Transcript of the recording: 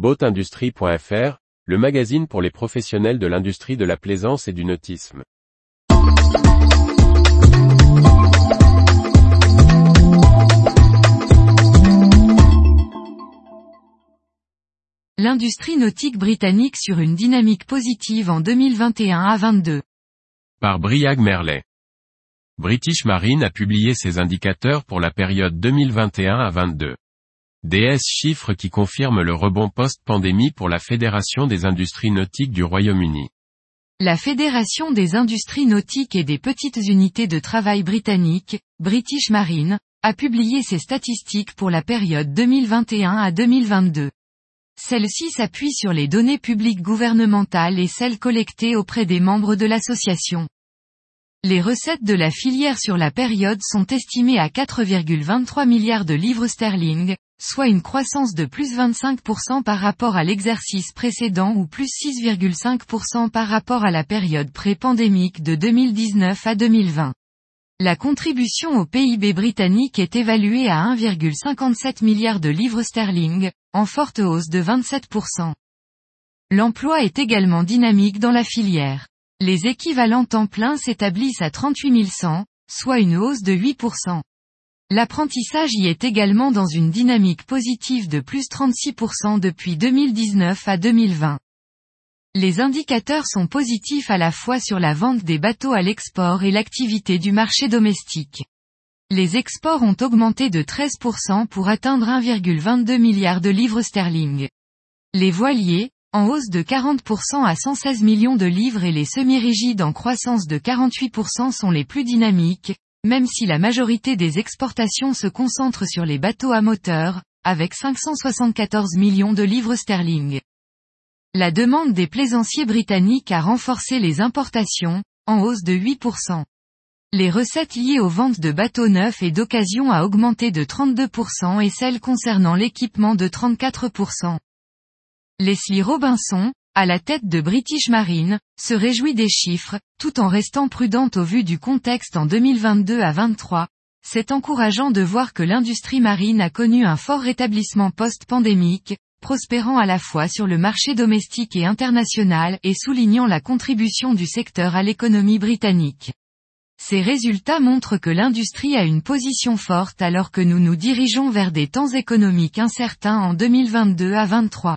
Boatindustrie.fr, le magazine pour les professionnels de l'industrie de la plaisance et du nautisme. L'industrie nautique britannique sur une dynamique positive en 2021 à 22. Par Briag Merlet. British Marine a publié ses indicateurs pour la période 2021 à 22. DS chiffres qui confirment le rebond post-pandémie pour la Fédération des industries nautiques du Royaume-Uni. La Fédération des industries nautiques et des petites unités de travail britanniques, British Marine, a publié ses statistiques pour la période 2021 à 2022. Celle-ci s'appuie sur les données publiques gouvernementales et celles collectées auprès des membres de l'association. Les recettes de la filière sur la période sont estimées à 4,23 milliards de livres sterling, soit une croissance de plus 25% par rapport à l'exercice précédent ou plus 6,5% par rapport à la période pré-pandémique de 2019 à 2020. La contribution au PIB britannique est évaluée à 1,57 milliard de livres sterling, en forte hausse de 27%. L'emploi est également dynamique dans la filière. Les équivalents temps plein s'établissent à 38 100, soit une hausse de 8%. L'apprentissage y est également dans une dynamique positive de plus 36% depuis 2019 à 2020. Les indicateurs sont positifs à la fois sur la vente des bateaux à l'export et l'activité du marché domestique. Les exports ont augmenté de 13% pour atteindre 1,22 milliard de livres sterling. Les voiliers, en hausse de 40% à 116 millions de livres et les semi-rigides en croissance de 48% sont les plus dynamiques, même si la majorité des exportations se concentre sur les bateaux à moteur, avec 574 millions de livres sterling. La demande des plaisanciers britanniques a renforcé les importations, en hausse de 8%. Les recettes liées aux ventes de bateaux neufs et d'occasion a augmenté de 32% et celles concernant l'équipement de 34%. Leslie Robinson, à la tête de British Marine, se réjouit des chiffres, tout en restant prudente au vu du contexte en 2022 à 23. C'est encourageant de voir que l'industrie marine a connu un fort rétablissement post-pandémique, prospérant à la fois sur le marché domestique et international et soulignant la contribution du secteur à l'économie britannique. Ces résultats montrent que l'industrie a une position forte alors que nous nous dirigeons vers des temps économiques incertains en 2022 à 23.